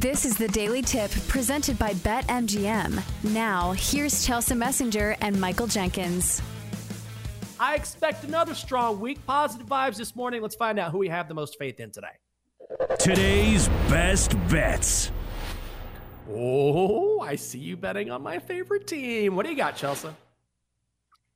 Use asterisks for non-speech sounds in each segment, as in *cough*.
This is the Daily Tip presented by BetMGM. Now, here's Chelsea Messenger and Michael Jenkins. I expect another strong week. Positive vibes this morning. Let's find out who we have the most faith in today. Today's best bets. Oh, I see you betting on my favorite team. What do you got, Chelsea?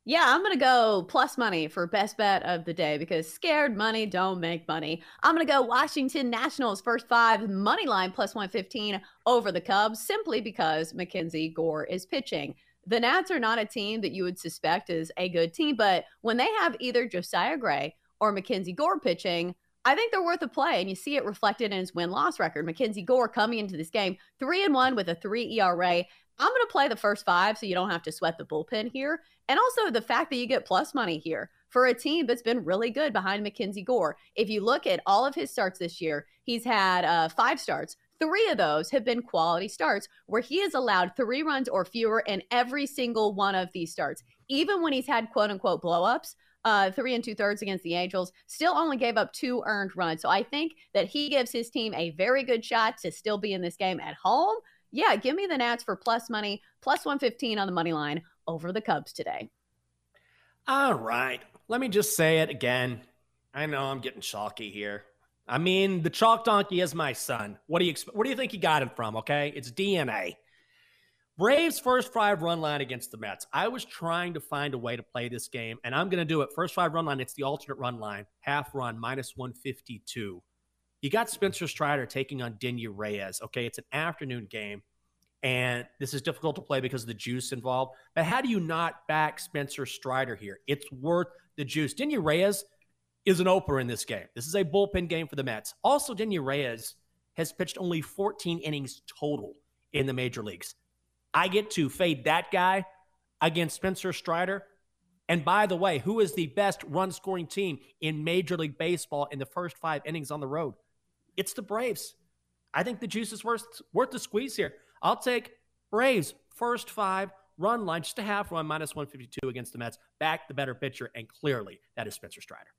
Yeah, I'm going to go plus money for best bet of the day because scared money don't make money. I'm going to go Washington Nationals first five money line plus 115 over the Cubs simply because Mackenzie Gore is pitching. The Nats are not a team that you would suspect is a good team, but when they have either Josiah Gray or Mackenzie Gore pitching, I think they're worth a play, and you see it reflected in his win loss record. Mackenzie Gore coming into this game three and one with a three ERA. I'm going to play the first five so you don't have to sweat the bullpen here. And also the fact that you get plus money here for a team that's been really good behind Mackenzie Gore. If you look at all of his starts this year, he's had uh, five starts. Three of those have been quality starts where he has allowed three runs or fewer in every single one of these starts. Even when he's had quote unquote blowups, uh, three and two thirds against the Angels, still only gave up two earned runs. So I think that he gives his team a very good shot to still be in this game at home. Yeah, give me the Nats for plus money, plus 115 on the money line over the Cubs today. All right. Let me just say it again. I know I'm getting chalky here. I mean, the chalk donkey is my son. What do you? Where do you think he got him from? Okay, it's DNA. Braves first five run line against the Mets. I was trying to find a way to play this game, and I'm going to do it. First five run line, it's the alternate run line, half run, minus 152. You got Spencer Strider taking on Denyi Reyes. Okay, it's an afternoon game, and this is difficult to play because of the juice involved. But how do you not back Spencer Strider here? It's worth the juice. Denyi Reyes is an opener in this game. This is a bullpen game for the Mets. Also, Denyi Reyes has pitched only 14 innings total in the major leagues. I get to fade that guy against Spencer Strider. And by the way, who is the best run scoring team in Major League Baseball in the first five innings on the road? It's the Braves. I think the juice is worth, worth the squeeze here. I'll take Braves first five run line, just a half run, minus 152 against the Mets. Back the better pitcher, and clearly that is Spencer Strider.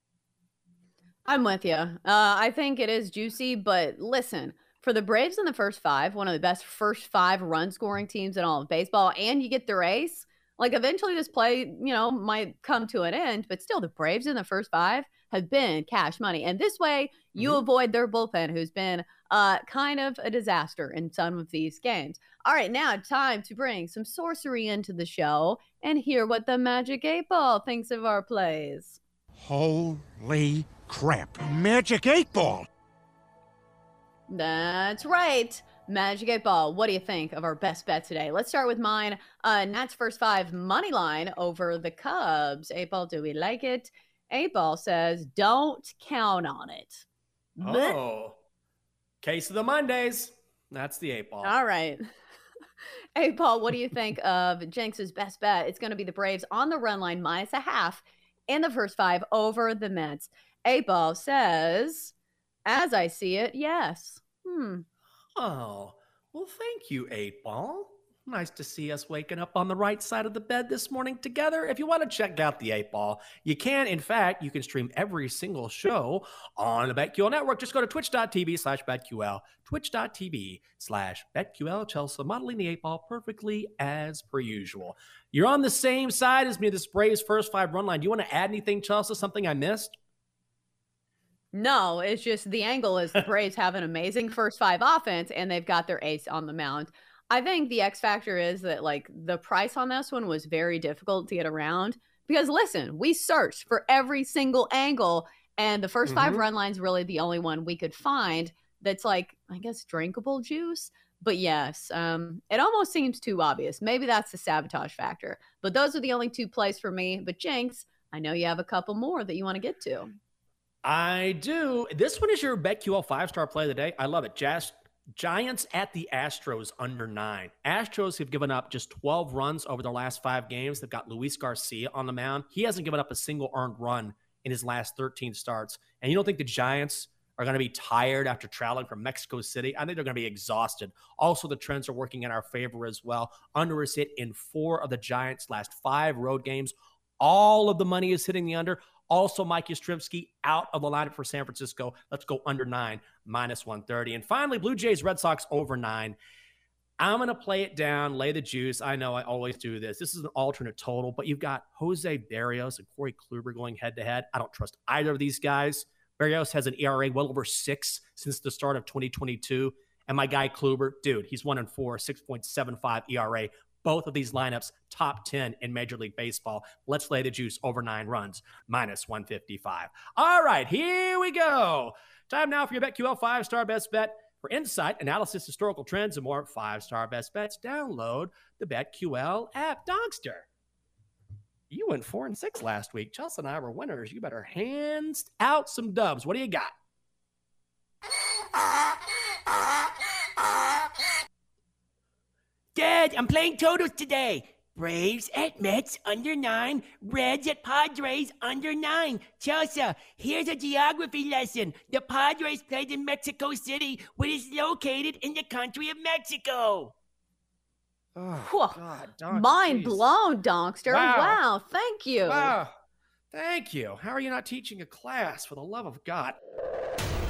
I'm with you. Uh, I think it is juicy, but listen, for the Braves in the first five, one of the best first five run scoring teams in all of baseball, and you get the race. Like eventually, this play, you know, might come to an end, but still, the Braves in the first five have been cash money, and this way you mm-hmm. avoid their bullpen, who's been uh, kind of a disaster in some of these games. All right, now time to bring some sorcery into the show and hear what the Magic Eight Ball thinks of our plays. Holy crap! Magic Eight Ball. That's right. Magic 8 Ball, what do you think of our best bet today? Let's start with mine. Uh, Nats first five money line over the Cubs. 8 Ball, do we like it? 8 Ball says, don't count on it. Oh, case of the Mondays. That's the 8 Ball. All right. *laughs* 8 Ball, what do you think of Jenks's best bet? It's going to be the Braves on the run line minus a half in the first five over the Mets. 8 Ball says, as I see it, yes. Hmm. Oh, well, thank you, Eight Ball. Nice to see us waking up on the right side of the bed this morning together. If you want to check out the 8 Ball, you can. In fact, you can stream every single show on the BetQL network. Just go to twitch.tv slash BetQL, twitch.tv slash BetQL. Chelsea modeling the 8 Ball perfectly as per usual. You're on the same side as me, this Braves first five run line. Do you want to add anything, Chelsea? Something I missed? No, it's just the angle is the Braves have an amazing first five offense and they've got their ace on the mound. I think the X factor is that like the price on this one was very difficult to get around because listen, we searched for every single angle And the 1st Mhm. five run line's really the only one we could find that's like, I guess, drinkable juice. But yes, um, it almost seems too obvious. Maybe that's the sabotage factor. But those are the only two plays for me. But Jenks, I know you have a couple more that you want to get to. I do. This one is your BetQL five star play of the day. I love it. Jazz, Giants at the Astros under nine. Astros have given up just 12 runs over their last five games. They've got Luis Garcia on the mound. He hasn't given up a single earned run in his last 13 starts. And you don't think the Giants are going to be tired after traveling from Mexico City? I think they're going to be exhausted. Also, the trends are working in our favor as well. Under is hit in four of the Giants' last five road games. All of the money is hitting the under. Also, Mike Yastrzemski out of the lineup for San Francisco. Let's go under nine, minus 130. And finally, Blue Jays, Red Sox over nine. I'm going to play it down, lay the juice. I know I always do this. This is an alternate total, but you've got Jose Berrios and Corey Kluber going head to head. I don't trust either of these guys. Berrios has an ERA well over six since the start of 2022. And my guy Kluber, dude, he's one and four, 6.75 ERA. Both of these lineups top 10 in Major League Baseball. Let's lay the juice over nine runs, minus 155. All right, here we go. Time now for your BetQL five star best bet. For insight, analysis, historical trends, and more five star best bets, download the BetQL app. Donkster, you went four and six last week. Chelsea and I were winners. You better hands out some dubs. What do you got? Dad, I'm playing totals today. Braves at Mets under nine, Reds at Padres under nine. Chelsea, here's a geography lesson. The Padres played in Mexico City, which is located in the country of Mexico. Oh, Whew. God, Donk, Mind jeez. blown, Donkster. Wow. Wow. Thank you. Wow. Thank you. How are you not teaching a class for the love of God?